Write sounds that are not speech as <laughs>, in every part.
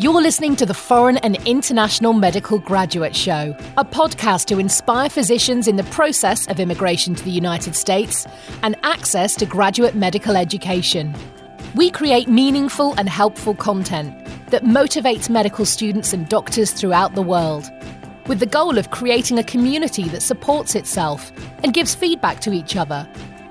You're listening to the Foreign and International Medical Graduate Show, a podcast to inspire physicians in the process of immigration to the United States and access to graduate medical education. We create meaningful and helpful content that motivates medical students and doctors throughout the world, with the goal of creating a community that supports itself and gives feedback to each other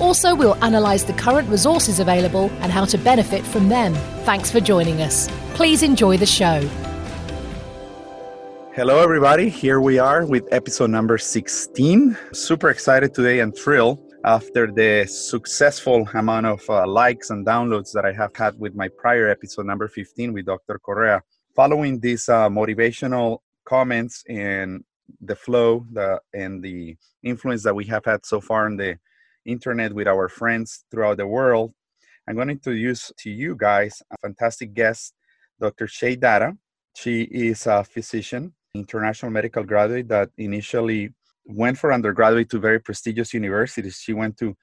Also, we'll analyse the current resources available and how to benefit from them. Thanks for joining us. Please enjoy the show. Hello, everybody. Here we are with episode number 16. Super excited today and thrilled after the successful amount of uh, likes and downloads that I have had with my prior episode number 15 with Dr. Correa. Following these uh, motivational comments and the flow the, and the influence that we have had so far in the internet with our friends throughout the world. I'm going to introduce to you guys a fantastic guest, Dr. Shae Datta. She is a physician, international medical graduate that initially went for undergraduate to very prestigious universities. She went to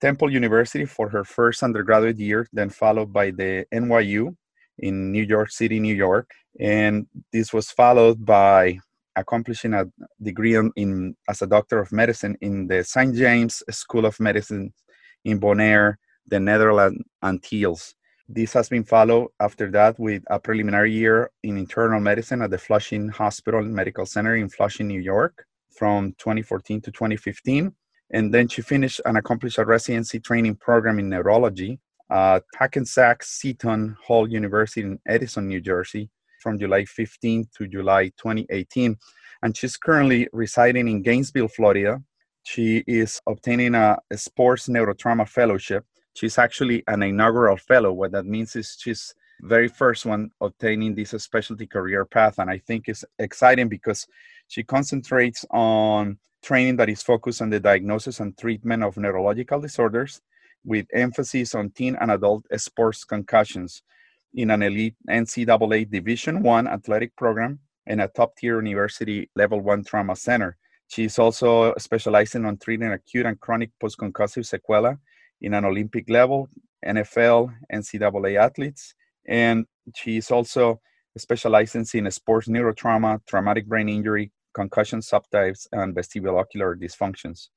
Temple University for her first undergraduate year, then followed by the NYU in New York City, New York. And this was followed by accomplishing a degree in, as a doctor of medicine in the St. James School of Medicine in Bonaire, the Netherlands Antilles. This has been followed after that with a preliminary year in internal medicine at the Flushing Hospital Medical Center in Flushing, New York from 2014 to 2015. And then she finished and accomplished a residency training program in neurology at Hackensack Seton Hall University in Edison, New Jersey from July 15 to July 2018. And she's currently residing in Gainesville, Florida. She is obtaining a, a sports neurotrauma fellowship. She's actually an inaugural fellow. What that means is she's very first one obtaining this specialty career path. And I think it's exciting because she concentrates on training that is focused on the diagnosis and treatment of neurological disorders with emphasis on teen and adult sports concussions in an elite NCAA Division One athletic program and a top-tier university level one trauma center. She's also specializing on treating acute and chronic post-concussive sequela in an Olympic level, NFL, NCAA athletes, and she's also specializing in sports neurotrauma, traumatic brain injury, concussion subtypes, and vestibulo-ocular dysfunctions.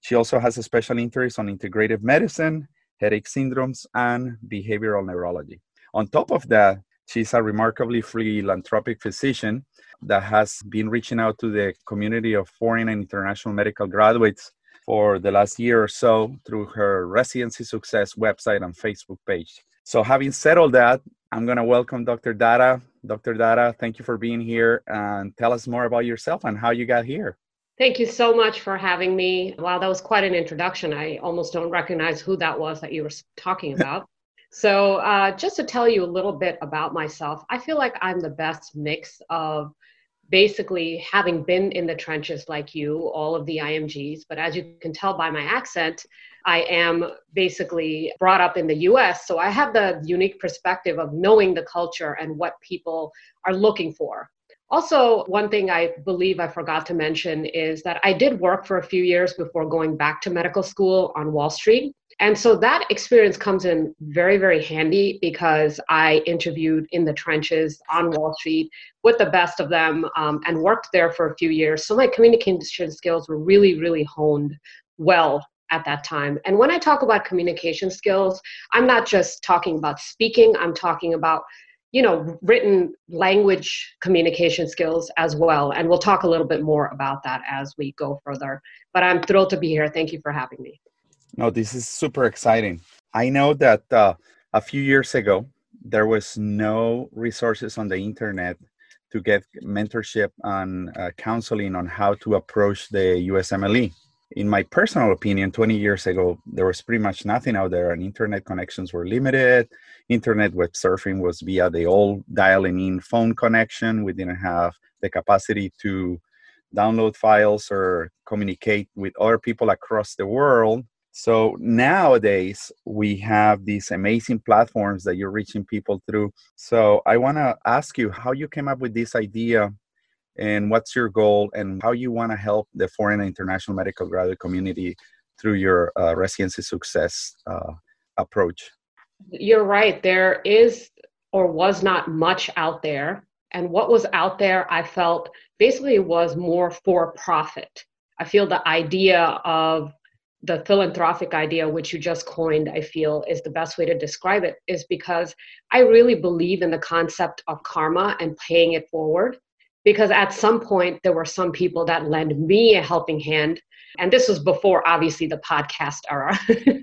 She also has a special interest on integrative medicine, headache syndromes, and behavioral neurology. On top of that, she's a remarkably philanthropic physician that has been reaching out to the community of foreign and international medical graduates for the last year or so through her residency success website and Facebook page. So, having said all that, I'm going to welcome Dr. Datta. Dr. Datta, thank you for being here and tell us more about yourself and how you got here. Thank you so much for having me. Wow, that was quite an introduction. I almost don't recognize who that was that you were talking about. So, uh, just to tell you a little bit about myself, I feel like I'm the best mix of basically having been in the trenches like you, all of the IMGs, but as you can tell by my accent, I am basically brought up in the US. So I have the unique perspective of knowing the culture and what people are looking for. Also, one thing I believe I forgot to mention is that I did work for a few years before going back to medical school on Wall Street. And so that experience comes in very, very handy because I interviewed in the trenches on Wall Street with the best of them um, and worked there for a few years. So my communication skills were really, really honed well at that time. And when I talk about communication skills, I'm not just talking about speaking, I'm talking about you know written language communication skills as well and we'll talk a little bit more about that as we go further but i'm thrilled to be here thank you for having me no, this is super exciting. I know that uh, a few years ago, there was no resources on the internet to get mentorship and uh, counseling on how to approach the USMLE. in my personal opinion, 20 years ago, there was pretty much nothing out there, and internet connections were limited. Internet web surfing was via the old dialing in phone connection. We didn't have the capacity to download files or communicate with other people across the world. So nowadays, we have these amazing platforms that you're reaching people through. So I want to ask you how you came up with this idea and what's your goal and how you want to help the foreign and international medical graduate community through your uh, residency success uh, approach? You're right. There is or was not much out there. And what was out there i felt basically was more for profit. I feel the idea of the philanthropic idea which you just coined i feel is the best way to describe it is because i really believe in the concept of karma and paying it forward. Because at some point there were some people that lend me a helping hand and this was before obviously the podcast era. <laughs>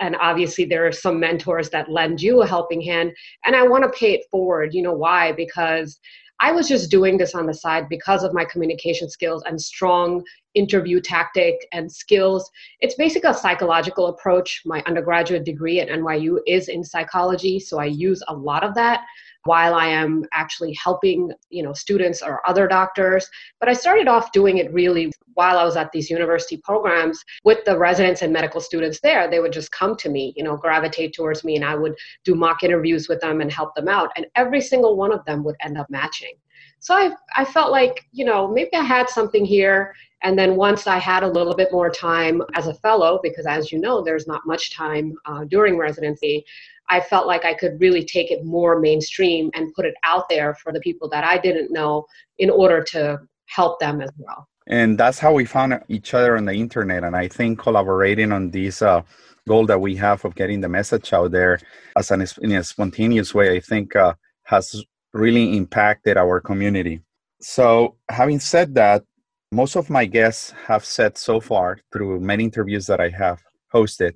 And obviously there are some mentors that lend you a helping hand and i want to pay it forward. You know why? Because i was just doing this on the side because of my communication skills and strong interview tactic and skills. It's basically a psychological approach. My undergraduate degree at nyu is in psychology so i use a lot of that while I am actually helping, you know, students or other doctors. But I started off doing it really while I was at these university programs with the residents and medical students there. They would just come to me, you know, gravitate towards me, and I would do mock interviews with them and help them out. And every single one of them would end up matching. So I, I felt like, you know, maybe I had something here. And then once I had a little bit more time as a fellow, because as you know, there's not much time uh, during residency, I felt like I could really take it more mainstream and put it out there for the people that I didn't know in order to help them as well. And that's how we found each other on the internet. And I think collaborating on this uh, goal that we have of getting the message out there as an in a spontaneous way, I think uh, has really impacted our community. So, having said that, most of my guests have said so far through many interviews that I have hosted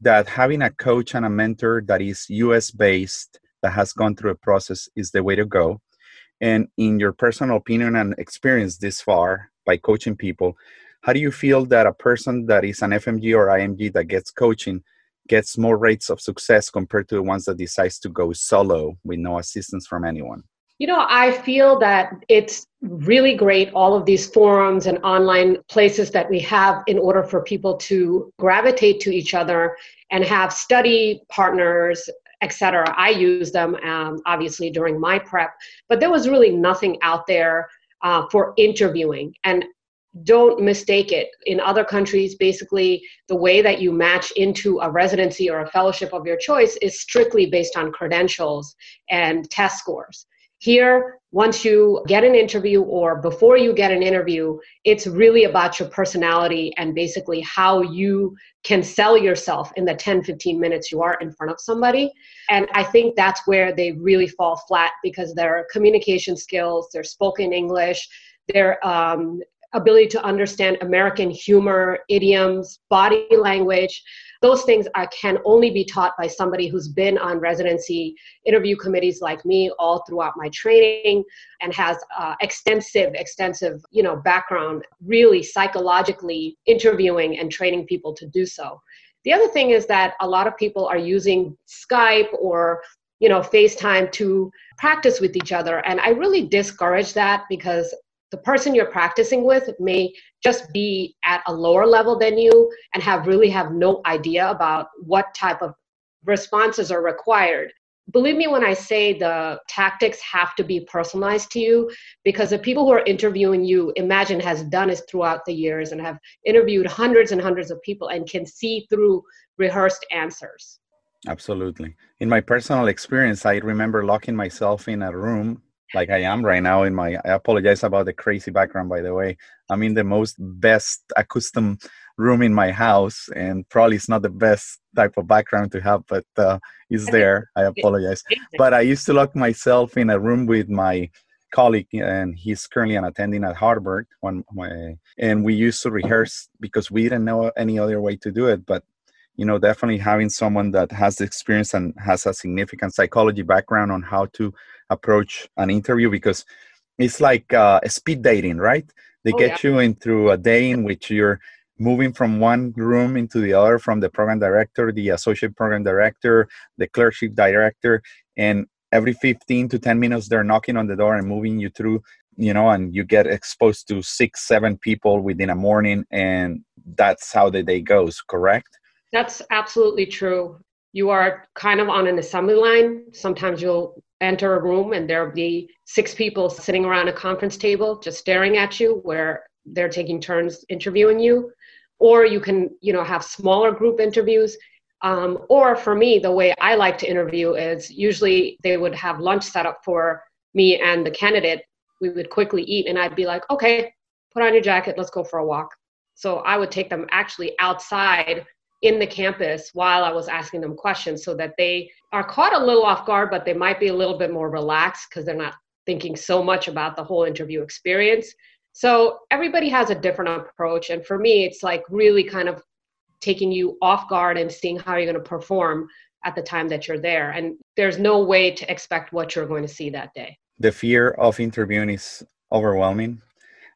that having a coach and a mentor that is US based, that has gone through a process, is the way to go. And in your personal opinion and experience this far by coaching people, how do you feel that a person that is an FMG or IMG that gets coaching gets more rates of success compared to the ones that decides to go solo with no assistance from anyone? You know, I feel that it's really great, all of these forums and online places that we have in order for people to gravitate to each other and have study partners, etc. I use them um, obviously during my prep, but there was really nothing out there uh, for interviewing. And don't mistake it. In other countries, basically, the way that you match into a residency or a fellowship of your choice is strictly based on credentials and test scores. Here, once you get an interview or before you get an interview, it's really about your personality and basically how you can sell yourself in the 10, 15 minutes you are in front of somebody. And I think that's where they really fall flat because their communication skills, their spoken English, their um, ability to understand American humor, idioms, body language, those things are, can only be taught by somebody who's been on residency interview committees like me all throughout my training and has uh, extensive extensive you know background really psychologically interviewing and training people to do so. The other thing is that a lot of people are using skype or you know facetime to practice with each other. And i really discourage that because the person you're practicing with may just be at a lower level than you and have really have no idea about what type of responses are required. Believe me when i say the tactics have to be personalized to you because the people who are interviewing you imagine has done this throughout the years and have interviewed hundreds and hundreds of people and can see through rehearsed answers. Absolutely. In my personal experience i remember locking myself in a room like I am right now in my I apologize about the crazy background by the way. I'm in the most best accustomed room in my house and probably it's not the best type of background to have but uh, it's <laughs> there. I apologize. <laughs> But I used to lock myself in a room with my colleague and he's currently an attending at Harvard one my, and we used to rehearse because we didn't know any other way to do it but you know definitely having someone that has the experience and has a significant psychology background on how to approach an interview because it's like uh, speed dating, right? They oh, get yeah. you in through a day in which you're moving from one room into the other from the program director the associate program director the clerkship director and every 15 to 10 minutes they're knocking on the door and moving you through you know and you get exposed to six seven people within a morning and that's how the day goes correct that's absolutely true. You are kind of on an assembly line. Sometimes you'll enter a room and there'll be six people sitting around a conference table just staring at you where they're taking turns interviewing you. Or you can you know have smaller group interviews. Um, or for me the way i like to interview is usually they would have lunch set up for me and the candidate. We would quickly eat and i'd be like okay put on your jacket. Let's go for a walk. So i would take them actually outside in the campus while i was asking them questions so that they are caught a little off guard but they might be a little bit more relaxed because they're not thinking so much about the whole interview experience so everybody has a different approach. And for me, it's like really kind of taking you off guard and seeing how you're going to perform at the time that you're there. And there's no way to expect what you're going to see that day. The fear of interviewing is overwhelming.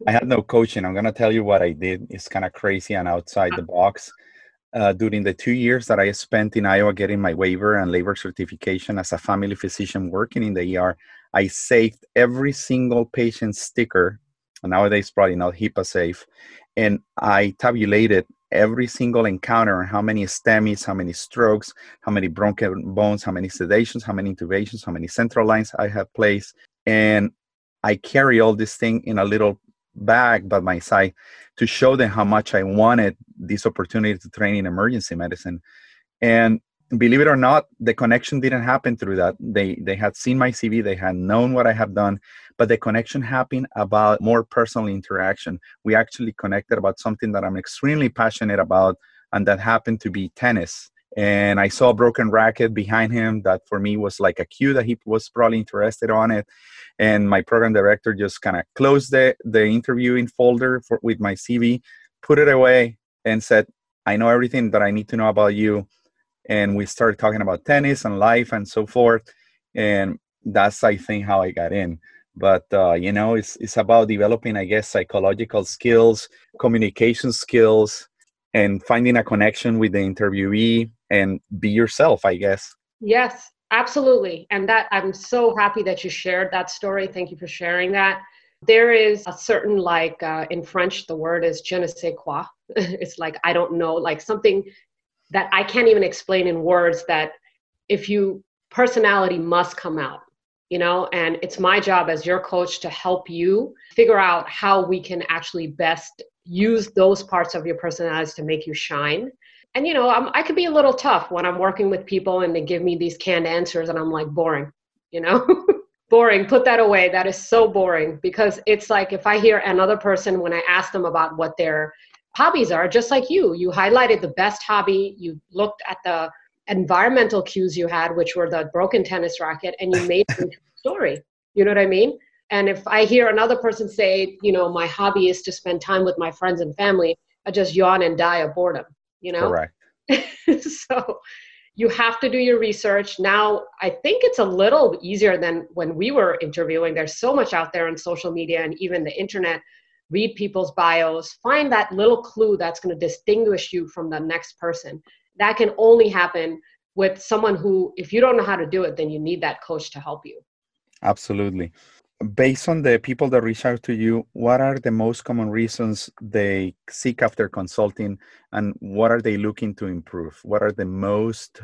I had no coaching. I'm going to tell you what I did. It's kind of crazy and outside the box. Uh, during the two years that I spent in Iowa getting my waiver and labor certification as a family physician working in the ER, I saved every single patient sticker nowadays probably not HIPAA safe. And I tabulated every single encounter how many STEMIs, how many strokes, how many broken bones, how many sedations, how many intubations, how many central lines I have placed. And I carry all this thing in a little bag by my side to show them how much I wanted this opportunity to train in emergency medicine. And believe it or not, the connection didn't happen through that. They they had seen my CV, they had known what I have done, but the connection happened about more personal interaction. We actually connected about something that I'm extremely passionate about, and that happened to be tennis. And I saw a broken racket behind him that for me was like a cue that he was probably interested on it. And my program director just kind of closed the, the interviewing folder for, with my CV, put it away, and said, I know everything that I need to know about you and we started talking about tennis and life and so forth and that's i think how i got in but uh, you know it's, it's about developing i guess psychological skills communication skills and finding a connection with the interviewee and be yourself i guess. Yes absolutely. And that i'm so happy that you shared that story. Thank you for sharing that. There is a certain like uh, in french the word is je ne sais quoi. <laughs> It's like i don't know like something that I can't even explain in words that if you personality must come out you know? And it's my job as your coach to help you figure out how we can actually best use those parts of your personality to make you shine and you know I'm, i could be a little tough when i'm working with people and they give me these canned answers and i'm like boring you know? <laughs> Boring put that away. That is so boring because it's like if i hear another person when i ask them about what their hobbies are just like you you highlighted the best hobby you looked at the environmental cues you had which were the broken tennis racket and you <laughs> made a story. You know what i mean? And if i hear another person say you know my hobby is to spend time with my friends and family i just yawn and die of boredom you know correct <laughs> so you have to do your research now i think it's a little easier than when we were interviewing there's so much out there on social media and even the internet read people's bios, find that little clue that's going to distinguish you from the next person. That can only happen with someone who, if you don't know how to do it, then you need that coach to help you. Absolutely. Based on the people that reach out to you, what are the most common reasons they seek after consulting and what are they looking to improve? What are the most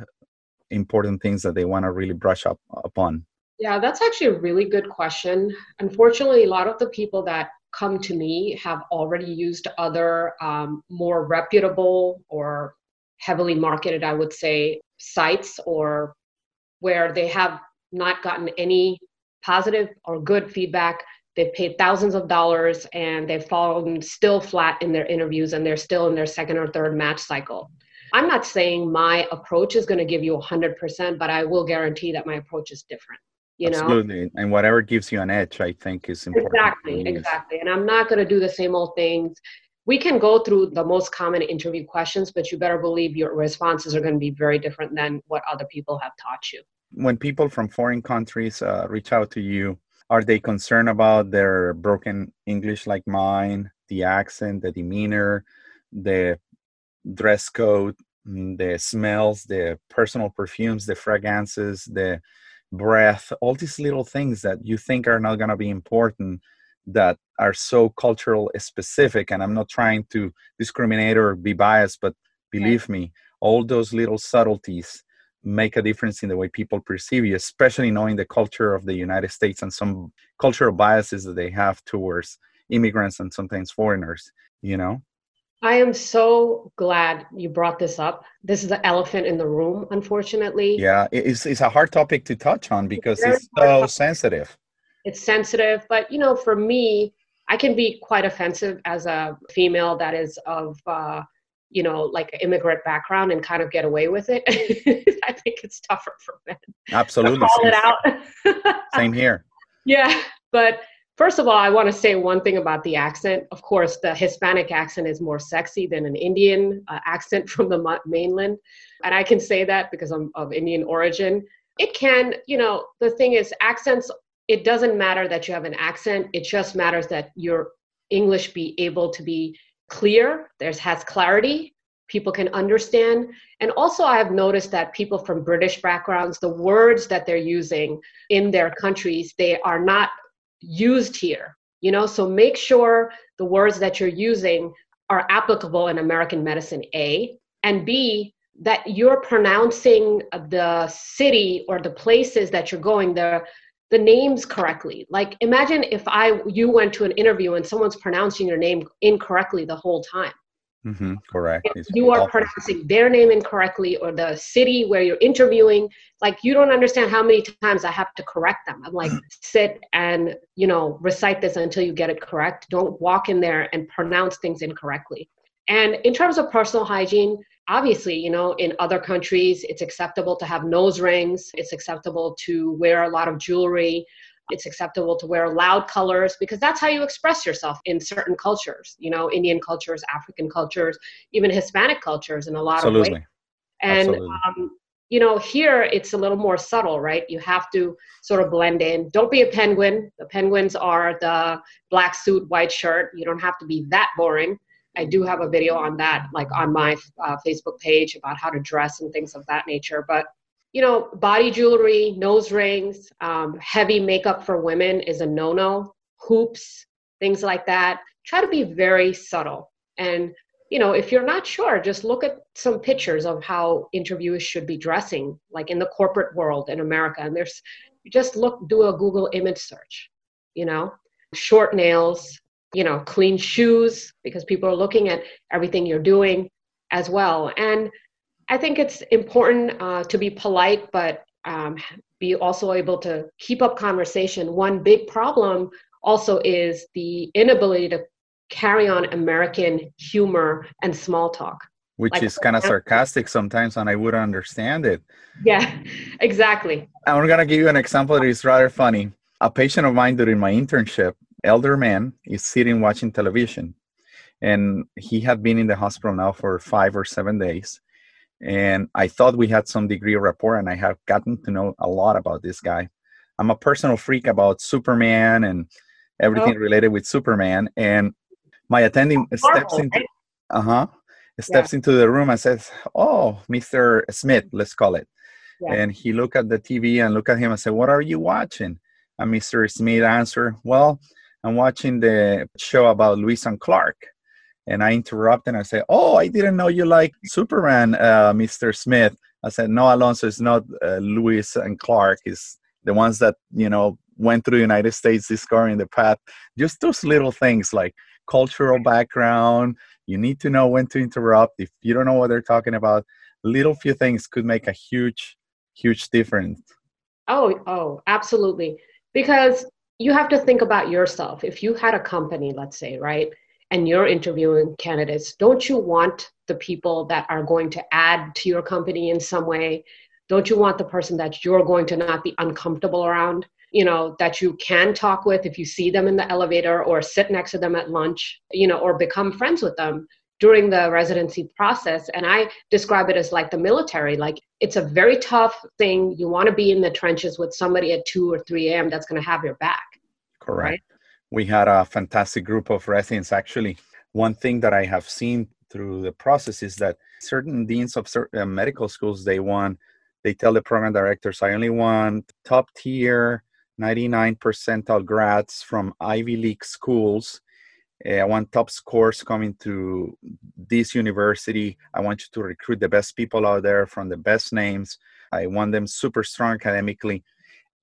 important things that they want to really brush up upon? Yeah, that's actually a really good question. Unfortunately, a lot of the people that come to me have already used other um, more reputable or heavily marketed, I would say, sites or where they have not gotten any positive or good feedback. They've paid thousands of dollars and they've fallen still flat in their interviews and they're still in their second or third match cycle. I'm not saying my approach is going to give you 100%, but I will guarantee that my approach is different you know? Absolutely. And whatever gives you an edge i think is important exactly exactly. And i'm not going to do the same old things. We can go through the most common interview questions but you better believe your responses are going to be very different than what other people have taught you when people from foreign countries uh, reach out to you are they concerned about their broken english like mine the accent the demeanor the dress code, mm, the smells, the personal perfumes, the fragrances, the breath, all these little things that you think are not going to be important that are so cultural specific. And I'm not trying to discriminate or be biased, but believe me, all those little subtleties make a difference in the way people perceive you, especially knowing the culture of the United States and some cultural biases that they have towards immigrants and sometimes foreigners, you know? I am so glad you brought this up. This is the elephant in the room, unfortunately. Yeah, it's, it's a hard topic to touch on because it's, it's so sensitive. It's sensitive, but you know, for me, I can be quite offensive as a female that is of, uh, you know, like immigrant background and kind of get away with it. <laughs> I think it's tougher for men. Absolutely. call it out. <laughs> Same here. Yeah, but First of all, I want to say one thing about the accent. Of course, the Hispanic accent is more sexy than an Indian uh, accent from the mainland. And I can say that because I'm of Indian origin. It can, you know, the thing is, accents, it doesn't matter that you have an accent, it just matters that your English be able to be clear, there's has clarity, people can understand. And also, I have noticed that people from British backgrounds, the words that they're using in their countries, they are not used here you know so make sure the words that you're using are applicable in american medicine a and b that you're pronouncing the city or the places that you're going the the names correctly like imagine if i you went to an interview and someone's pronouncing your name incorrectly the whole time Mm-hmm, correct. If you are pronouncing their name incorrectly or the city where you're interviewing, like you don't understand how many times I have to correct them. I'm like, sit and, you know, recite this until you get it correct. Don't walk in there and pronounce things incorrectly. And in terms of personal hygiene, obviously, you know, in other countries, it's acceptable to have nose rings, it's acceptable to wear a lot of jewelry. It's acceptable to wear loud colors because that's how you express yourself in certain cultures you know indian cultures african cultures even hispanic cultures in a lot Absolutely. of ways. And um, you know here it's a little more subtle right? You have to sort of blend in. Don't be a penguin. The penguins are the black suit white shirt. You don't have to be that boring i do have a video on that like on my uh, facebook page about how to dress and things of that nature but you know, body jewelry, nose rings, um, heavy makeup for women is a no no, hoops, things like that. Try to be very subtle. And, you know, if you're not sure, just look at some pictures of how interviewers should be dressing, like in the corporate world in America. And there's, just look, do a Google image search, you know, short nails, you know, clean shoes, because people are looking at everything you're doing as well. And I think it's important uh, to be polite, but um, be also able to keep up conversation. One big problem also is the inability to carry on American humor and small talk. Which like, is kind of sarcastic sometimes, and I wouldn't understand it. Yeah, <laughs> exactly. I'm going to give you an example that is rather funny. A patient of mine during my internship, elder man, is sitting watching television. And he had been in the hospital now for five or seven days and I thought we had some degree of rapport, and I have gotten to know a lot about this guy. I'm a personal freak about Superman and everything oh. related with Superman, and my attending steps into uh huh steps yeah. into the room and says, "Oh, Mr. Smith, let's call it." Yeah. And he look at the TV and look at him and say, "What are you watching?" And Mr. Smith answer, "Well, I'm watching the show about Lewis and Clark." and I interrupt and I say, "Oh, I didn't know you like Superman, uh, Mr. Smith." I said, "No, Alonso, it's not uh, Lewis and Clark. It's the ones that you know went through the United States discovering the path. Just those little things like cultural background. You need to know when to interrupt. If you don't know what they're talking about, little few things could make a huge, huge difference. Oh, oh, absolutely. Because you have to think about yourself. If you had a company, let's say, right? and you're interviewing candidates, don't you want the people that are going to add to your company in some way? Don't you want the person that you're going to not be uncomfortable around? You know, that you can talk with if you see them in the elevator or sit next to them at lunch, you know, or become friends with them during the residency process. And I describe it as like the military. Like it's a very tough thing. You want to be in the trenches with somebody at 2 or 3 a.m. that's going to have your back. Correct. Right? we had a fantastic group of residents. Actually one thing that i have seen through the process is that certain deans of certain uh, medical schools they want they tell the program directors i only want top tier 99 percentile grads from ivy league schools. Eh, i want top scores coming to this university. I want you to recruit the best people out there from the best names. I want them super strong academically.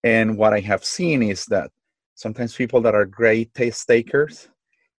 And what i have seen is that sometimes people that are great test takers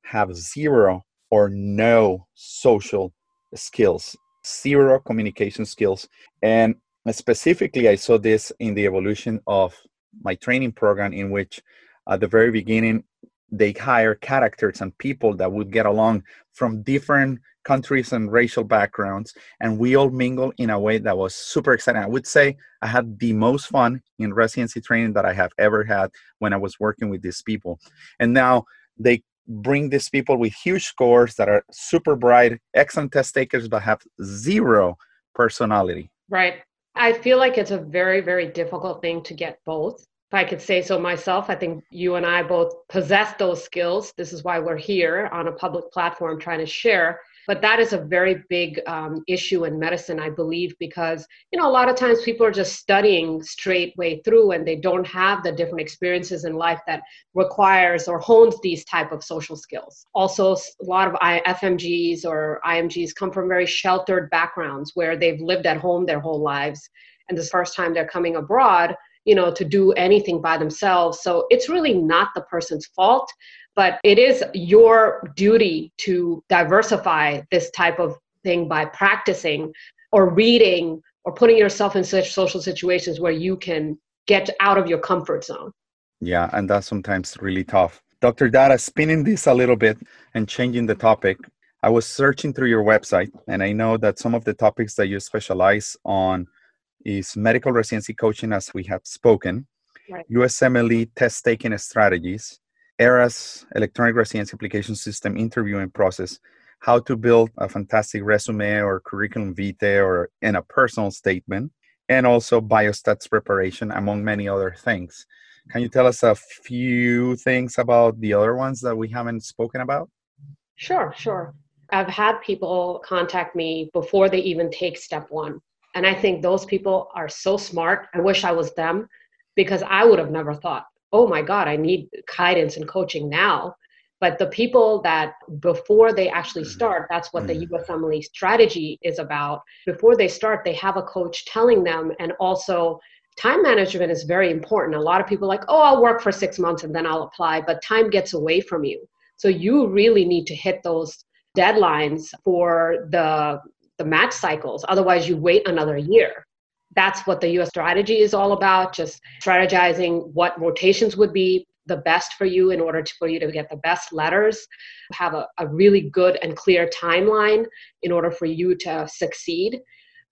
have zero or no social skills, zero communication skills. And specifically, I saw this in the evolution of my training program, in which at the very beginning, they hire characters and people that would get along from different countries and racial backgrounds and we all mingle in a way that was super exciting i would say i had the most fun in residency training that i have ever had when i was working with these people and now they bring these people with huge scores that are super bright, excellent test takers, but have zero personality. Right. I feel like it's a very, very difficult thing to get both. If I could say so myself, I think you and I both possess those skills. This is why we're here on a public platform trying to share. But that is a very big um, issue in medicine i believe because you know a lot of times people are just studying straight way through and they don't have the different experiences in life that requires or hones these type of social skills. Also a lot of fmgs or imgs come from very sheltered backgrounds where they've lived at home their whole lives. And the first time they're coming abroad you know to do anything by themselves so it's really not the person's fault but it is your duty to diversify this type of thing by practicing or reading or putting yourself in such social situations where you can get out of your comfort zone. Yeah, and that's sometimes really tough. Dr. Datta, spinning this a little bit and changing the topic, I was searching through your website and I know that some of the topics that you specialize on is medical residency coaching, as we have spoken, right. USMLE test taking strategies, ERAS electronic residency application system interviewing process, how to build a fantastic resume or curriculum vitae or in a personal statement, and also biostats preparation, among many other things. Can you tell us a few things about the other ones that we haven't spoken about? Sure, sure. I've had people contact me before they even take step one. And I think those people are so smart. I wish I was them because I would have never thought oh my God, I need guidance and coaching now. But the people that before they actually mm-hmm. start, that's what the mm-hmm. USMLE strategy is about. Before they start, they have a coach telling them, and also time management is very important. A lot of people like, oh, I'll work for six months and then I'll apply, but time gets away from you. So you really need to hit those deadlines for the the match cycles. Otherwise, you wait another year. That's what the US strategy is all about just strategizing what rotations would be the best for you in order to, for you to get the best letters have a, a really good and clear timeline in order for you to succeed.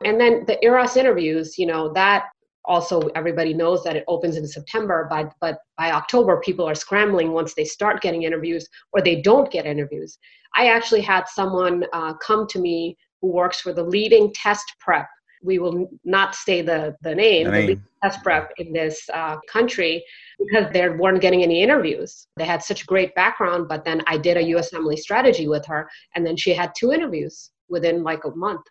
And then the eras interviews you know that also everybody knows that it opens in september by, but by october people are scrambling once they start getting interviews or they don't get interviews. I actually had someone uh, come to me who works for the leading test prep we will not say the, the name, the, name. the test prep in this uh, country because they weren't getting any interviews. They had such great background, but then I did a US USMLE strategy with her, and then she had two interviews within like a month,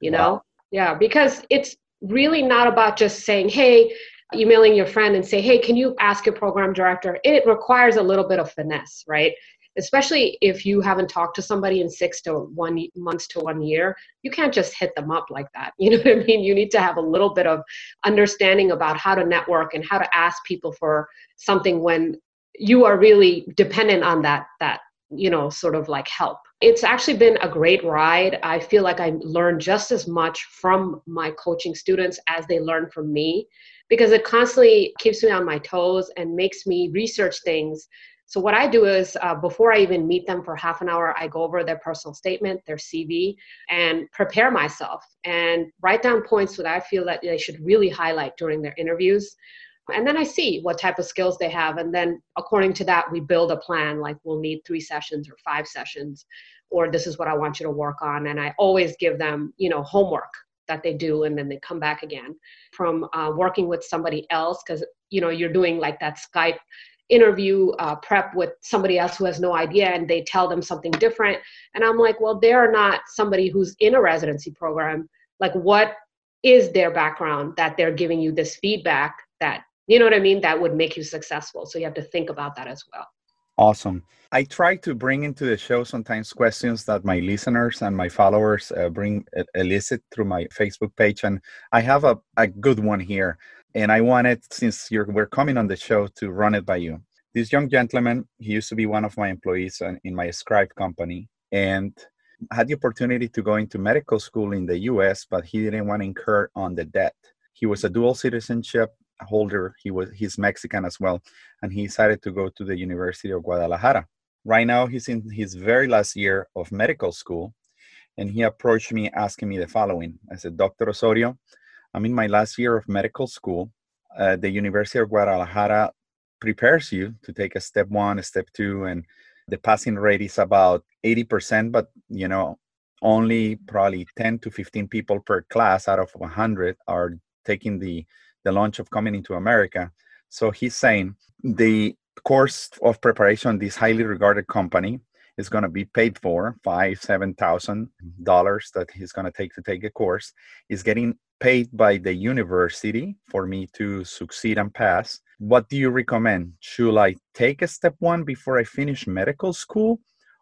you know? Yeah, because it's really not about just saying, hey, emailing your friend and say, hey, can you ask your program director? It requires a little bit of finesse, right? Especially if you haven't talked to somebody in six to one months to one year you can't just hit them up like that. <laughs> You know what i mean? You need to have a little bit of understanding about how to network and how to ask people for something when you are really dependent on that that you know sort of like help. It's actually been a great ride. I feel like i learned just as much from my coaching students as they learn from me because it constantly keeps me on my toes and makes me research things so what I do is uh, before I even meet them for half an hour, I go over their personal statement, their CV, and prepare myself and write down points that I feel that they should really highlight during their interviews. And then I see what type of skills they have. And then according to that, we build a plan like we'll need three sessions or five sessions, or this is what I want you to work on. And I always give them, you know, homework that they do and then they come back again from uh, working with somebody else because you know you're doing like that skype interview uh, prep with somebody else who has no idea and they tell them something different. And i'm like well they're not somebody who's in a residency program. Like what is their background that they're giving you this feedback that you know what i mean that would make you successful? So you have to think about that as well. Awesome. I try to bring into the show sometimes questions that my listeners and my followers uh, bring elicit through my facebook page and i have a, a good one here and I wanted, since you're we're coming on the show, to run it by you. This young gentleman, he used to be one of my employees in my Scribe company, and had the opportunity to go into medical school in the U.S., but he didn't want to incur on the debt. He was a dual citizenship holder. He was he's Mexican as well, and he decided to go to the University of Guadalajara. Right now, he's in his very last year of medical school, and he approached me asking me the following. I said, Dr. Osorio, I'm in my last year of medical school. Uh, the University of Guadalajara prepares you to take a step one, a step two, and the passing rate is about 80%, but you know, only probably 10 to 15 people per class out of 100 are taking the the launch of coming into America. So he's saying the course of preparation, this highly regarded company, is going to be paid for five, seven thousand dollars that he's going to take to take a course. Is getting paid by the university for me to succeed and pass. What do you recommend? Should I take a step one before I finish medical school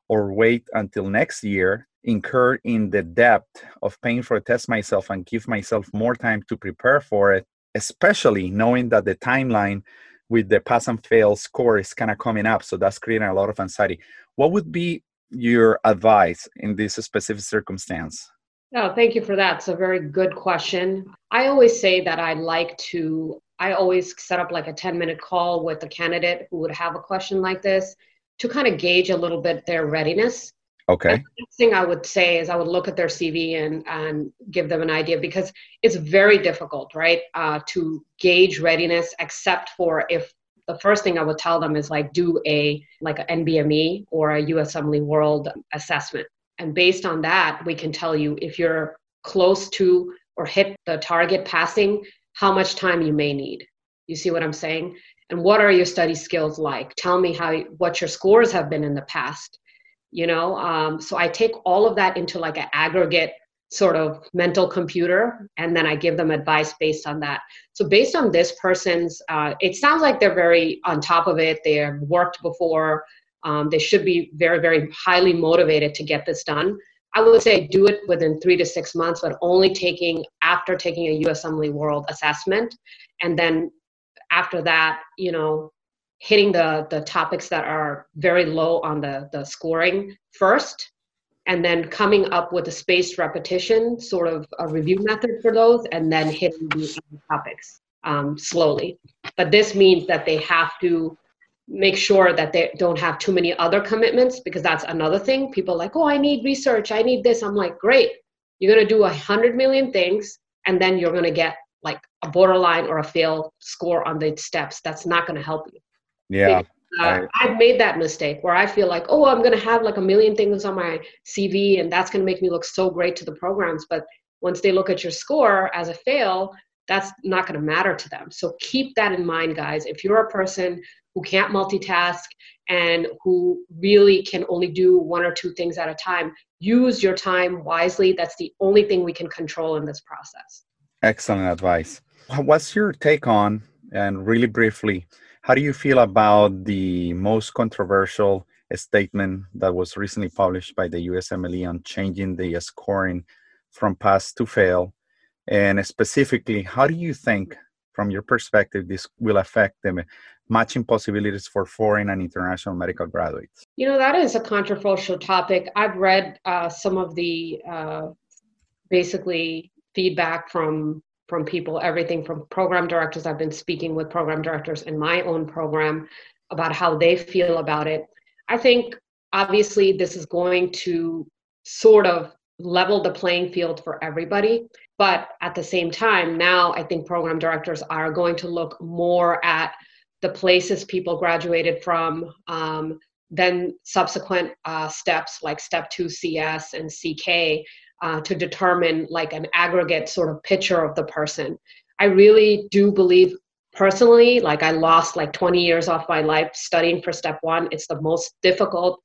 or wait until next year, incur in the debt of paying for a test myself and give myself more time to prepare for it, especially knowing that the timeline with the pass and fail score is kind of coming up. So that's creating a lot of anxiety. What would be your advice in this specific circumstance? Oh, thank you for that. It's a very good question. I always say that I like to, I always set up like a 10 minute call with a candidate who would have a question like this to kind of gauge a little bit their readiness. Okay. And the thing I would say is I would look at their CV and, and give them an idea because it's very difficult, right, uh, to gauge readiness, except for if the first thing I would tell them is like do a like an NBME or a USMLE World assessment and based on that, we can tell you if you're close to or hit the target passing, how much time you may need. You see what I'm saying? And what are your study skills like? Tell me how what your scores have been in the past. You know, um, so I take all of that into like an aggregate sort of mental computer and then i give them advice based on that so based on this person's uh, it sounds like they're very on top of it they've worked before um, they should be very, very highly motivated to get this done. I would say do it within three to six months, but only taking after taking a USMLE World assessment, and then after that, you know, hitting the the topics that are very low on the the scoring first, and then coming up with a spaced repetition sort of a review method for those, and then hitting the topics um, slowly. But this means that they have to make sure that they don't have too many other commitments because that's another thing. People like oh i need research. I need this. I'm like great. You're going to do a hundred million things and then you're going to get like a borderline or a fail score on the steps. That's not going to help you. Yeah. Uh, I've made that mistake where I feel like, oh, I'm going to have like a million things on my CV and that's going to make me look so great to the programs. But once they look at your score as a fail, that's not going to matter to them. So keep that in mind, guys. If you're a person who can't multitask and who really can only do one or two things at a time, use your time wisely. That's the only thing we can control in this process. Excellent advice. What's your take on, and really briefly, how do you feel about the most controversial statement that was recently published by the USMLE on changing the scoring from pass to fail? And specifically, how do you think, from your perspective, this will affect the matching possibilities for foreign and international medical graduates? You know, that is a controversial topic. I've read uh, some of the uh, basically feedback from from people, everything from program directors. I've been speaking with program directors in my own program about how they feel about it. I think obviously this is going to sort of level the playing field for everybody. But at the same time, now I think program directors are going to look more at the places people graduated from, um, then subsequent uh, steps like step two CS and CK uh, to determine like an aggregate sort of picture of the person. I really do believe personally, like I lost like 20 years off my life studying for step one. It's the most difficult,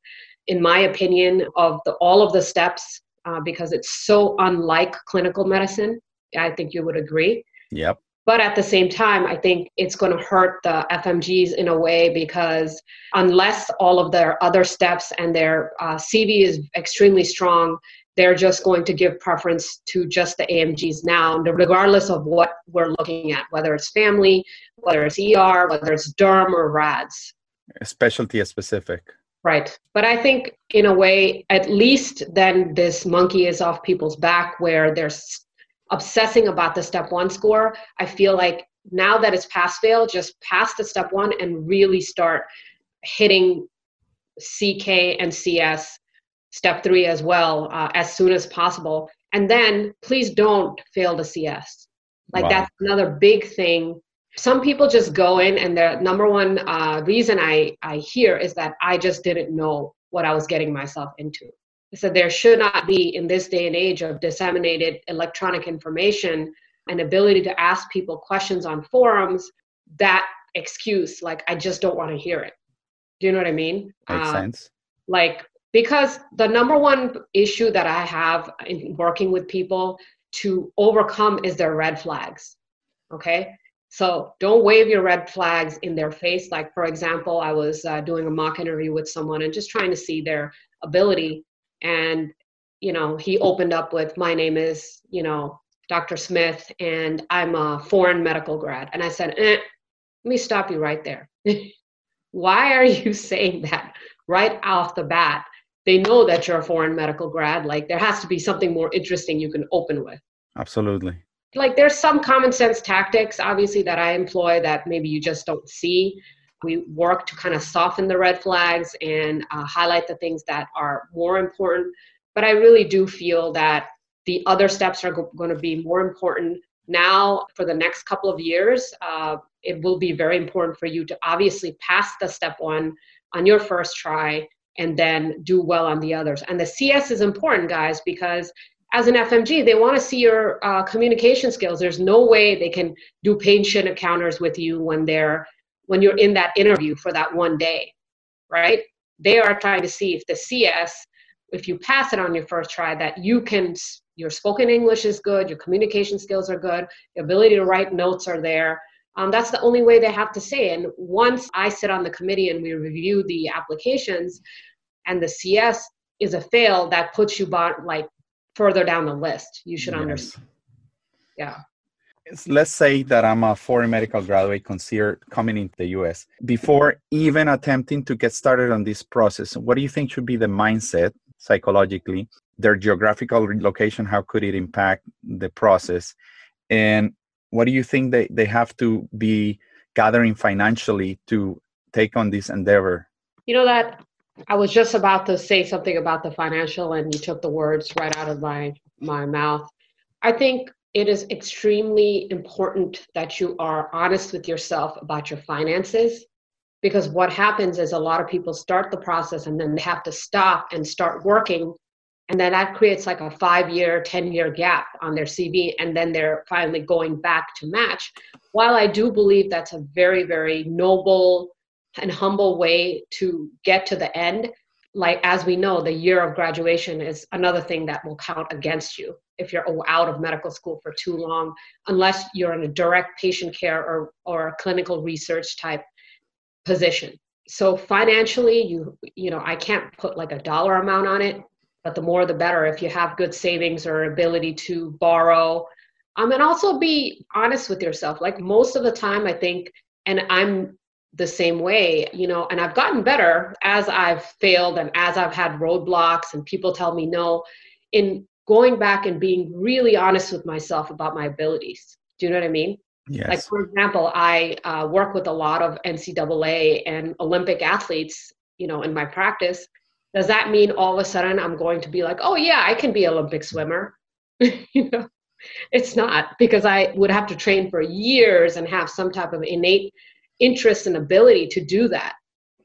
in my opinion, of the, all of the steps uh, because it's so unlike clinical medicine. I think you would agree. Yep. But at the same time, I think it's going to hurt the FMGs in a way because unless all of their other steps and their uh, CV is extremely strong, they're just going to give preference to just the AMGs now, regardless of what we're looking at, whether it's family, whether it's ER, whether it's derm or RADS. Specialty specific. Right. But I think, in a way, at least then this monkey is off people's back where they're obsessing about the step one score. I feel like now that it's pass fail, just pass the step one and really start hitting CK and CS step three as well uh, as soon as possible. And then please don't fail the CS. Like wow. that's another big thing. Some people just go in, and the number one uh, reason I, I hear is that I just didn't know what I was getting myself into. So there should not be, in this day and age of disseminated electronic information and ability to ask people questions on forums, that excuse, like, I just don't want to hear it. Do you know what I mean? Makes uh, sense. Like, because the number one issue that I have in working with people to overcome is their red flags. Okay. So don't wave your red flags in their face. Like, for example, I was uh, doing a mock interview with someone and just trying to see their ability. And, you know, he opened up with, My name is, you know, Dr. Smith, and I'm a foreign medical grad. And I said, eh, Let me stop you right there. <laughs> Why are you <laughs> saying that right off the bat? they know that you're a foreign medical grad like there has to be something more interesting you can open with absolutely like there's some common sense tactics obviously that i employ that maybe you just don't see. We work to kind of soften the red flags and uh, highlight the things that are more important. But i really do feel that the other steps are go- going to be more important. Now for the next couple of years uh, it will be very important for you to obviously pass the step one on your first try and then do well on the others. And the CS is important, guys, because as an FMG, they want to see your uh, communication skills. There's no way they can do patient encounters with you when they're when you're in that interview for that one day, right? They are trying to see if the CS, if you pass it on your first try, that you can your spoken English is good, your communication skills are good, the ability to write notes are there, um, that's the only way they have to say. And once I sit on the committee and we review the applications, and the CS is a fail, that puts you bot, like further down the list. You should yes. understand. Yeah. Let's say that I'm a foreign medical graduate considered coming into the US. Before even attempting to get started on this process, what do you think should be the mindset psychologically? Their geographical location, how could it impact the process? And what do you think they, they have to be gathering financially to take on this endeavor? You know that I was just about to say something about the financial and you took the words right out of my my mouth. I think it is extremely important that you are honest with yourself about your finances because what happens is a lot of people start the process and then they have to stop and start working and then that creates like a five year, 10 year gap on their CV, and then they're finally going back to match. While I do believe that's a very, very noble and humble way to get to the end, like as we know, the year of graduation is another thing that will count against you if you're out of medical school for too long, unless you're in a direct patient care or, or a clinical research type position. So financially, you you know, I can't put like a dollar amount on it, but the more the better if you have good savings or ability to borrow um, and also be honest with yourself like most of the time i think and i'm the same way you know and i've gotten better as i've failed and as i've had roadblocks and people tell me no in going back and being really honest with myself about my abilities do you know what i mean yes. like for example i uh, work with a lot of ncaa and olympic athletes you know in my practice does that mean all of a sudden I'm going to be like, oh yeah, I can be Olympic swimmer? <laughs> you know, it's not because I would have to train for years and have some type of innate interest and ability to do that.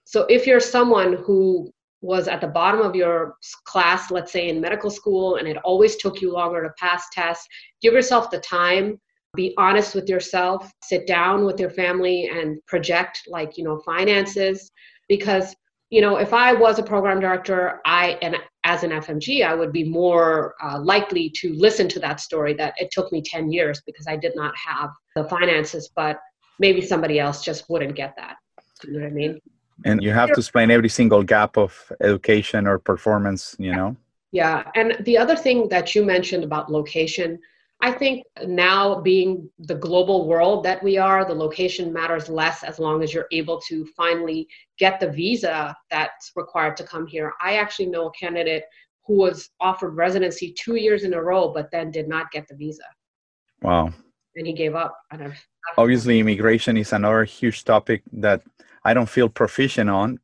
So if you're someone who was at the bottom of your class, let's say in medical school, and it always took you longer to pass tests, give yourself the time be honest with yourself, sit down with your family and project like, you know, finances because you know, if I was a program director, I and as an FMG, I would be more uh, likely to listen to that story that it took me 10 years because I did not have the finances, but maybe somebody else just wouldn't get that. You know what I mean? And you have to explain every single gap of education or performance, you know? Yeah. And the other thing that you mentioned about location, I think now being the global world that we are, the location matters less as long as you're able to finally get the visa that's required to come here. I actually know a candidate who was offered residency two years in a row, but then did not get the visa. Wow. And he gave up. Obviously, immigration is another huge topic that I don't feel proficient on.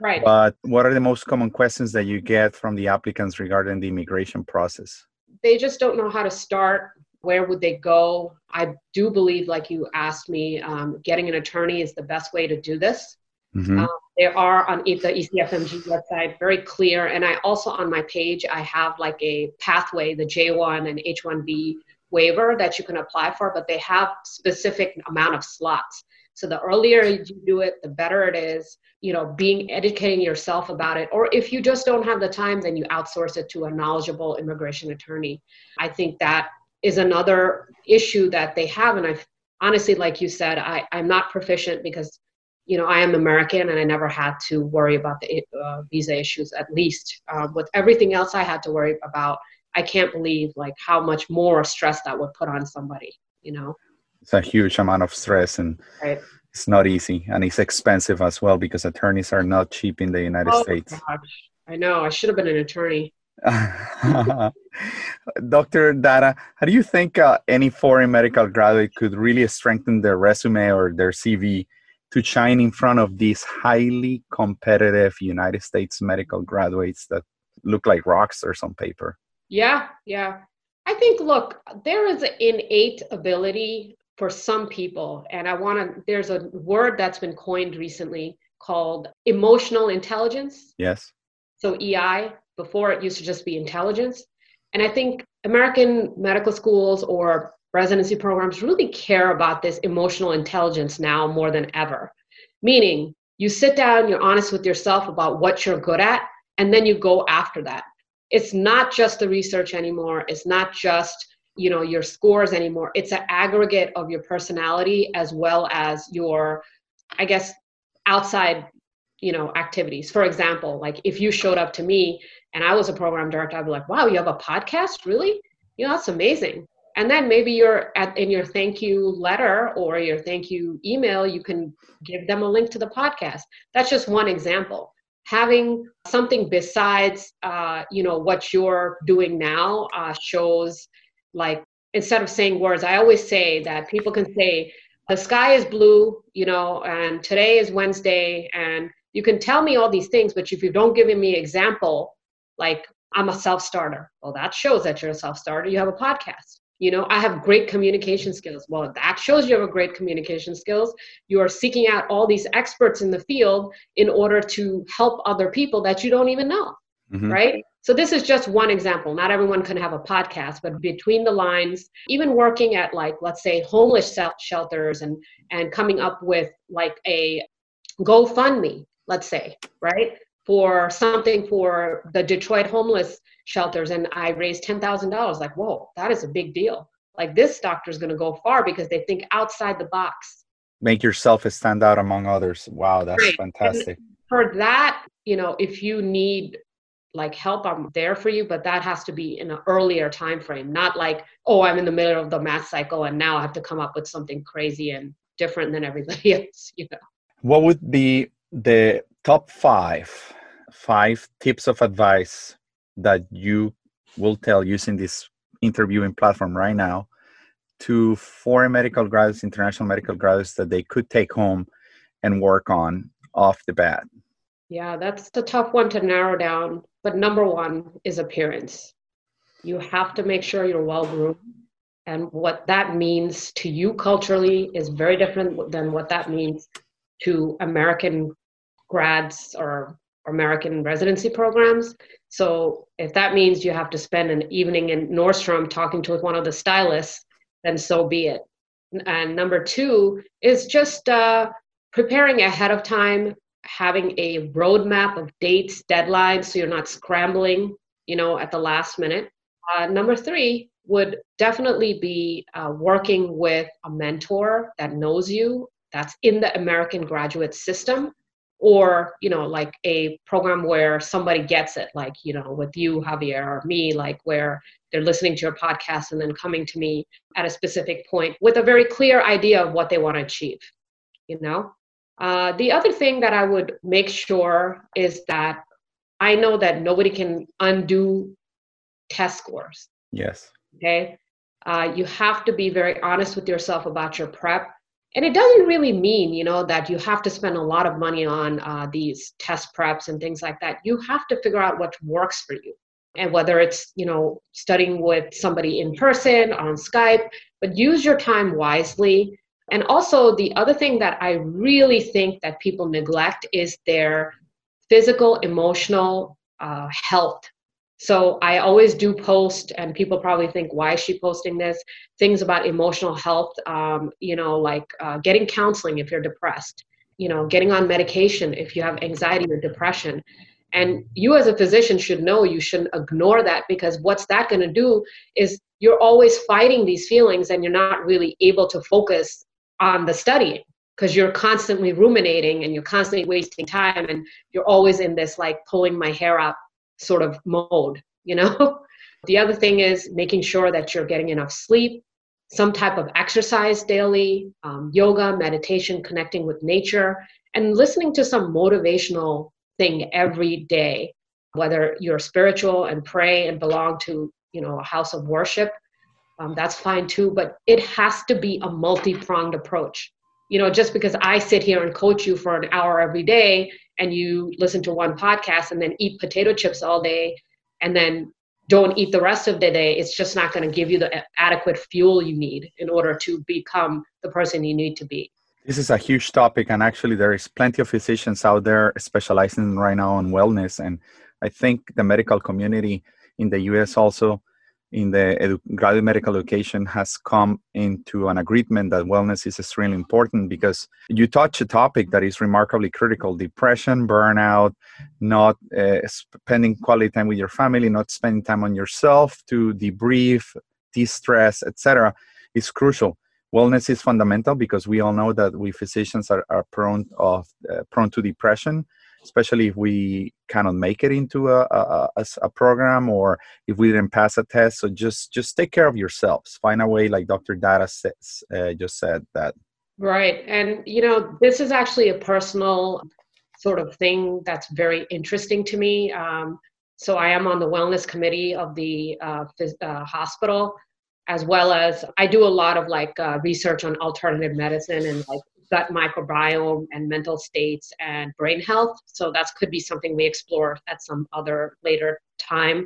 Right. But what are the most common questions that you get from the applicants regarding the immigration process? they just don't know how to start where would they go i do believe like you asked me um, getting an attorney is the best way to do this mm-hmm. um, there are on the ecfmg website very clear and i also on my page i have like a pathway the j1 and h1b waiver that you can apply for but they have specific amount of slots. So the earlier you do it the better it is you know being educating yourself about it. Or if you just don't have the time then you outsource it to a knowledgeable immigration attorney. I think that is another issue that they have. And i honestly like you said I, i'm not proficient because you know i am american and i never had to worry about the uh, visa issues at least uh, with everything else i had to worry about i can't believe like how much more stress that would put on somebody you know it's a huge amount of stress and right it's not easy and it's expensive as well because attorneys are not cheap in the United oh, States. Gosh. I know. I should have been an attorney. <laughs> Dr. Datta, how do you think uh, any foreign medical graduate could really strengthen their resume or their CV to shine in front of these highly competitive United States medical graduates that look like rocks or some paper? Yeah, yeah. I think, look, there is an innate ability for some people and i want to there's a word that's been coined recently called emotional intelligence. Yes. So ei before it used to just be intelligence. And i think american medical schools or residency programs really care about this emotional intelligence now more than ever. Meaning you sit down you're honest with yourself about what you're good at and then you go after that it's not just the research anymore. It's not just you know your scores anymore. It's an aggregate of your personality as well as your i guess outside you know activities. For example like if you showed up to me and i was a program director i'd be like wow you have a podcast? Really? You know that's amazing. And then maybe you're at in your thank you letter or your thank you email you can give them a link to the podcast. That's just one example having something besides uh, you know what you're doing now uh, shows like instead of saying words i always say that people can say the sky is blue you know and today is wednesday and you can tell me all these things but if you don't give me example like i'm a self-starter. Well that shows that you're a self-starter. You have a podcast you know i have great communication skills well that shows you have a great communication skills you are seeking out all these experts in the field in order to help other people that you don't even know mm-hmm. right so this is just one example. Not everyone can have a podcast, but between the lines, even working at like let's say homeless shelters and and coming up with like a GoFundMe, let's say, right? For something for the Detroit homeless shelters and I raised $10,000 like, "Whoa, that is a big deal." Like this doctor is going to go far because they think outside the box. Make yourself stand out among others. Wow, that's right. fantastic. And for that, you know, if you need like help i'm there for you but that has to be in an earlier time frame not like oh i'm in the middle of the match cycle and now i have to come up with something crazy and different than everybody <laughs> else you know what would be the top five five tips of advice that you will tell using this interviewing platform right now to foreign medical graduates international medical graduates that they could take home and work on off the bat yeah that's the tough one to narrow down but number one is appearance. You have to make sure you're well groomed. And what that means to you culturally is very different than what that means to American grads or American residency programs. So if that means you have to spend an evening in Nordstrom talking to one of the stylists, then so be it. And number two is just uh, preparing ahead of time, having a roadmap of dates, deadlines, so you're not scrambling, you know, at the last minute. Uh, number three would definitely be uh, working with a mentor that knows you, that's in the American graduate system, or you know, like a program where somebody gets it, like you know, with you, Javier, or me, like where they're listening to your podcast and then coming to me at a specific point with a very clear idea of what they want to achieve. You know, uh, the other thing that I would make sure is that I know that nobody can undo test scores. Yes. Okay. Uh, you have to be very honest with yourself about your prep. And it doesn't really mean, you know, that you have to spend a lot of money on uh, these test preps and things like that. You have to figure out what works for you. And whether it's, you know, studying with somebody in person, on Skype, but use your time wisely. And also, the other thing that I really think that people neglect is their physical, emotional uh, health so I always do post, and people probably think, why is she posting this? Things about emotional health, um, you know, like uh, getting counseling if you're depressed, you know, getting on medication if you have anxiety or depression. And you as a physician should know you shouldn't ignore that because what's that going to do is you're always fighting these feelings and you're not really able to focus on the studying because you're constantly ruminating and you're constantly wasting time and you're always in this like pulling my hair up sort of mode, you know? <laughs> the other thing is making sure that you're getting enough sleep, some type of exercise daily, um, yoga, meditation, connecting with nature, and listening to some motivational thing every day, whether you're spiritual and pray and belong to, you know, a house of worship. Um, that's fine too, but it has to be a multi pronged approach. You know, just because I sit here and coach you for an hour every day and you listen to one podcast and then eat potato chips all day and then don't eat the rest of the day, it's just not going to give you the adequate fuel you need in order to become the person you need to be. This is a huge topic, and actually, there is plenty of physicians out there specializing right now on wellness. And I think the medical community in the US also in the edu- graduate medical education has come into an agreement that wellness is extremely important because you touch a topic that is remarkably critical depression burnout not uh, spending quality time with your family not spending time on yourself to debrief de-stress etc is crucial. Wellness is fundamental because we all know that we physicians are, are prone of uh, prone to depression especially if we cannot make it into a, a, a, a, program or if we didn't pass a test. So just just take care of yourselves. Find a way, like Dr. Datta says, uh, just said that. Right, and you know this is actually a personal sort of thing that's very interesting to me. Um, so I am on the wellness committee of the uh, uh, hospital as well as I do a lot of like uh, research on alternative medicine and like gut microbiome and mental states and brain health. So that could be something we explore at some other later time.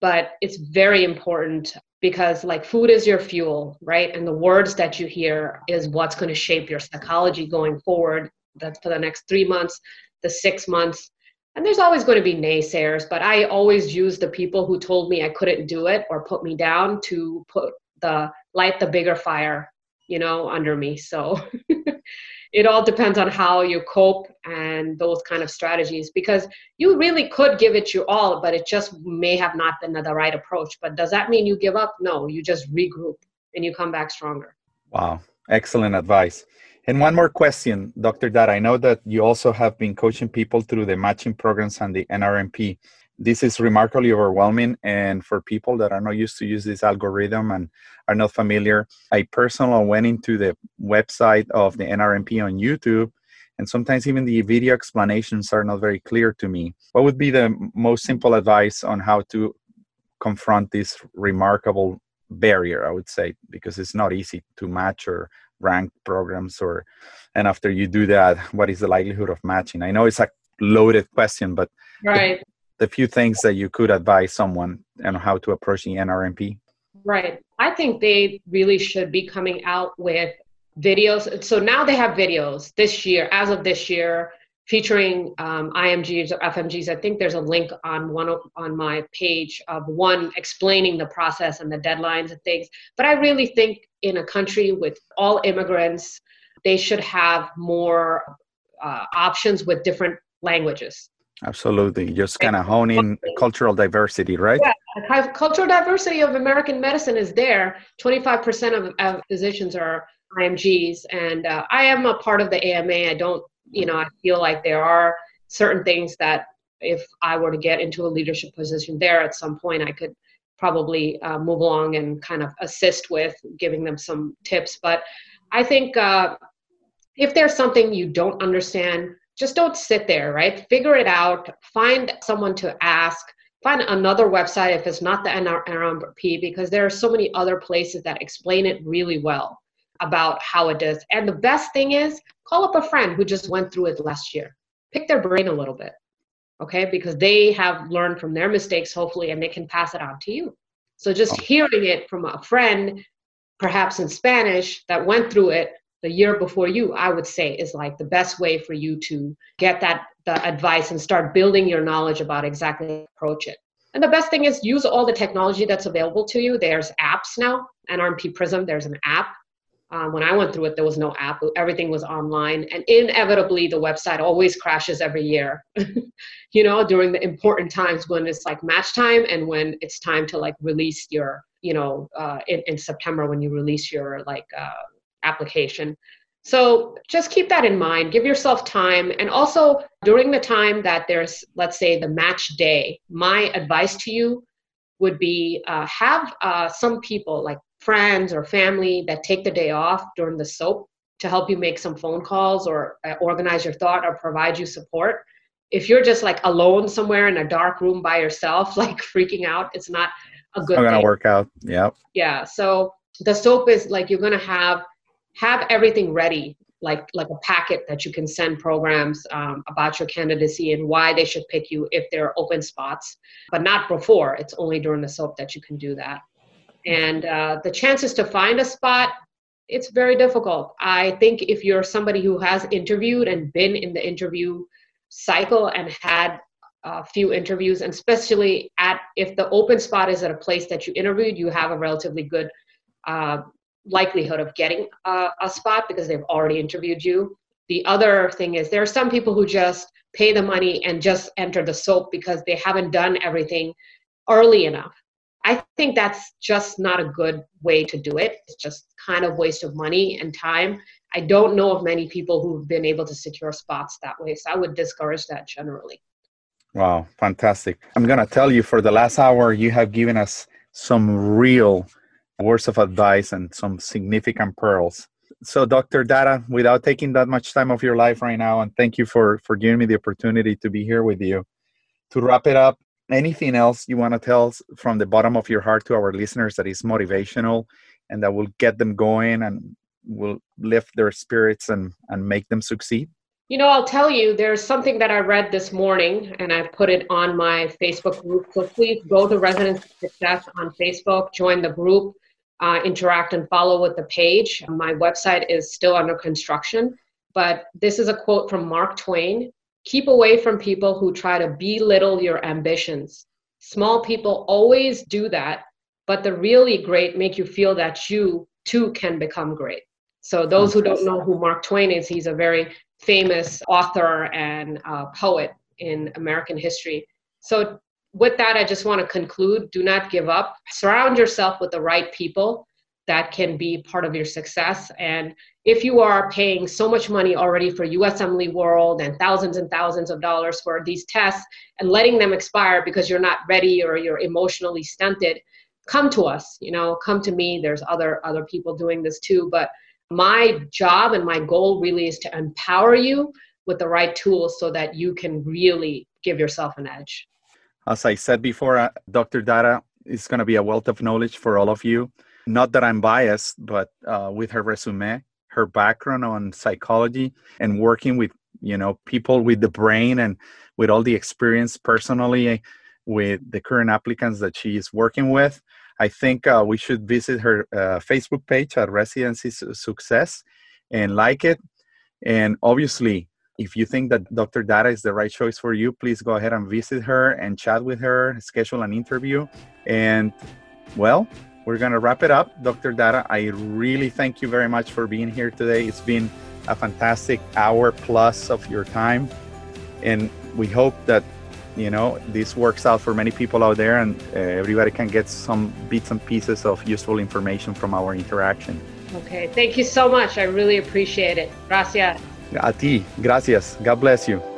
But it's very important because like food is your fuel, right? And the words that you hear is what's going to shape your psychology going forward for the next three months, the six months. And there's always going to be naysayers, but I always use the people who told me I couldn't do it or put me down to put the light the bigger fire you know, under me. So <laughs> it all depends on how you cope and those kind of strategies because you really could give it your all, but it just may have not been the right approach. But does that mean you give up? No, you just regroup and you come back stronger. Wow, excellent advice. And one more question, Dr. Datta. I know that you also have been coaching people through the matching programs and the NRMP this is remarkably overwhelming and for people that are not used to use this algorithm and are not familiar i personally went into the website of the nrmp on youtube and sometimes even the video explanations are not very clear to me. What would be the most simple advice on how to confront this remarkable barrier i would say because it's not easy to match or rank programs or and after you do that what is the likelihood of matching? I know it's a loaded question but right the few things that you could advise someone on how to approach the NRMP? Right. I think they really should be coming out with videos. So now they have videos this year, as of this year, featuring um, IMGs or FMGs. I think there's a link on one on my page of one explaining the process and the deadlines and things. But I really think in a country with all immigrants, they should have more uh, options with different languages. Absolutely, just kind of honing cultural diversity, right? Yeah, cultural diversity of American medicine is there. Twenty-five percent of, of physicians are IMGs, and uh, I am a part of the AMA. I don't you know, I feel like there are certain things that if I were to get into a leadership position there at some point, I could probably uh, move along and kind of assist with giving them some tips. But I think uh, if there's something you don't understand, just don't sit there, right? Figure it out. Find someone to ask. Find another website if it's not the NRMP, because there are so many other places that explain it really well about how it does. And the best thing is, call up a friend who just went through it last year. Pick their brain a little bit, okay? Because they have learned from their mistakes, hopefully, and they can pass it on to you. So just oh. hearing it from a friend, perhaps in Spanish, that went through it the year before you, I would say, is like the best way for you to get that the advice and start building your knowledge about exactly approach it. And the best thing is use all the technology that's available to you. There's apps now, NRMP Prism, there's an app um, when I went through it, there was no app. Everything was online, and inevitably, the website always crashes every year. <laughs> you know, during the important times when it's like match time and when it's time to like release your, you know, uh, in, in September when you release your like uh, application. So just keep that in mind. Give yourself time, and also during the time that there's, let's say, the match day. My advice to you would be uh, have uh, some people like friends or family that take the day off during the SOAP to help you make some phone calls or uh, organize your thought or provide you support. If you're just like alone somewhere in a dark room by yourself, <laughs> like freaking out, it's not a good. Not gonna work out. Yeah. Yeah. So the SOAP is like you're gonna have have everything ready, like like a packet that you can send programs um, about your candidacy and why they should pick you if there are open spots, but not before. It's only during the SOAP that you can do that and uh, the chances to find a spot it's very difficult i think if you're somebody who has interviewed and been in the interview cycle and had a few interviews and especially at if the open spot is at a place that you interviewed you have a relatively good uh, likelihood of getting a, a spot because they've already interviewed you the other thing is there are some people who just pay the money and just enter the soap because they haven't done everything early enough I think that's just not a good way to do it. It's just kind of waste of money and time. I don't know of many people who've been able to secure spots that way. So I would discourage that generally. Wow, fantastic. I'm going to tell you for the last hour, you have given us some real words of advice and some significant pearls. So, Dr. Datta, without taking that much time of your life right now, and thank you for, for giving me the opportunity to be here with you. To wrap it up, anything else you want to tell from the bottom of your heart to our listeners that is motivational and that will get them going and will lift their spirits and and make them succeed you know i'll tell you there's something that i read this morning and i put it on my facebook group so please go to Residency Success on facebook join the group uh, interact and follow with the page my website is still under construction but this is a quote from mark twain Keep away from people who try to belittle your ambitions. Small people always do that, but the really great make you feel that you too can become great. So, those who don't know who Mark Twain is, he's a very famous author and uh, poet in American history. So, with that, I just want to conclude do not give up. Surround yourself with the right people that can be part of your success. And if you are paying so much money already for USMLE World and thousands and thousands of dollars for these tests and letting them expire because you're not ready or you're emotionally stunted, come to us. You know, come to me. There's other other people doing this too. But my job and my goal really is to empower you with the right tools so that you can really give yourself an edge. As I said before, uh, Dr. Datta is going to be a wealth of knowledge for all of you not that I'm biased, but uh, with her resume, her background on psychology, and working with you know people with the brain and with all the experience personally with the current applicants that she is working with. I think uh, we should visit her uh, Facebook page at Residency Success and like it. And obviously, if you think that Dr. Datta is the right choice for you, please go ahead and visit her and chat with her, schedule an interview. And well, we're going to wrap it up. Dr. Datta, I really thank you very much for being here today. It's been a fantastic hour plus of your time. And we hope that, you know, this works out for many people out there and uh, everybody can get some bits and pieces of useful information from our interaction. Okay, thank you so much. I really appreciate it. Gracias. A ti, gracias. God bless you.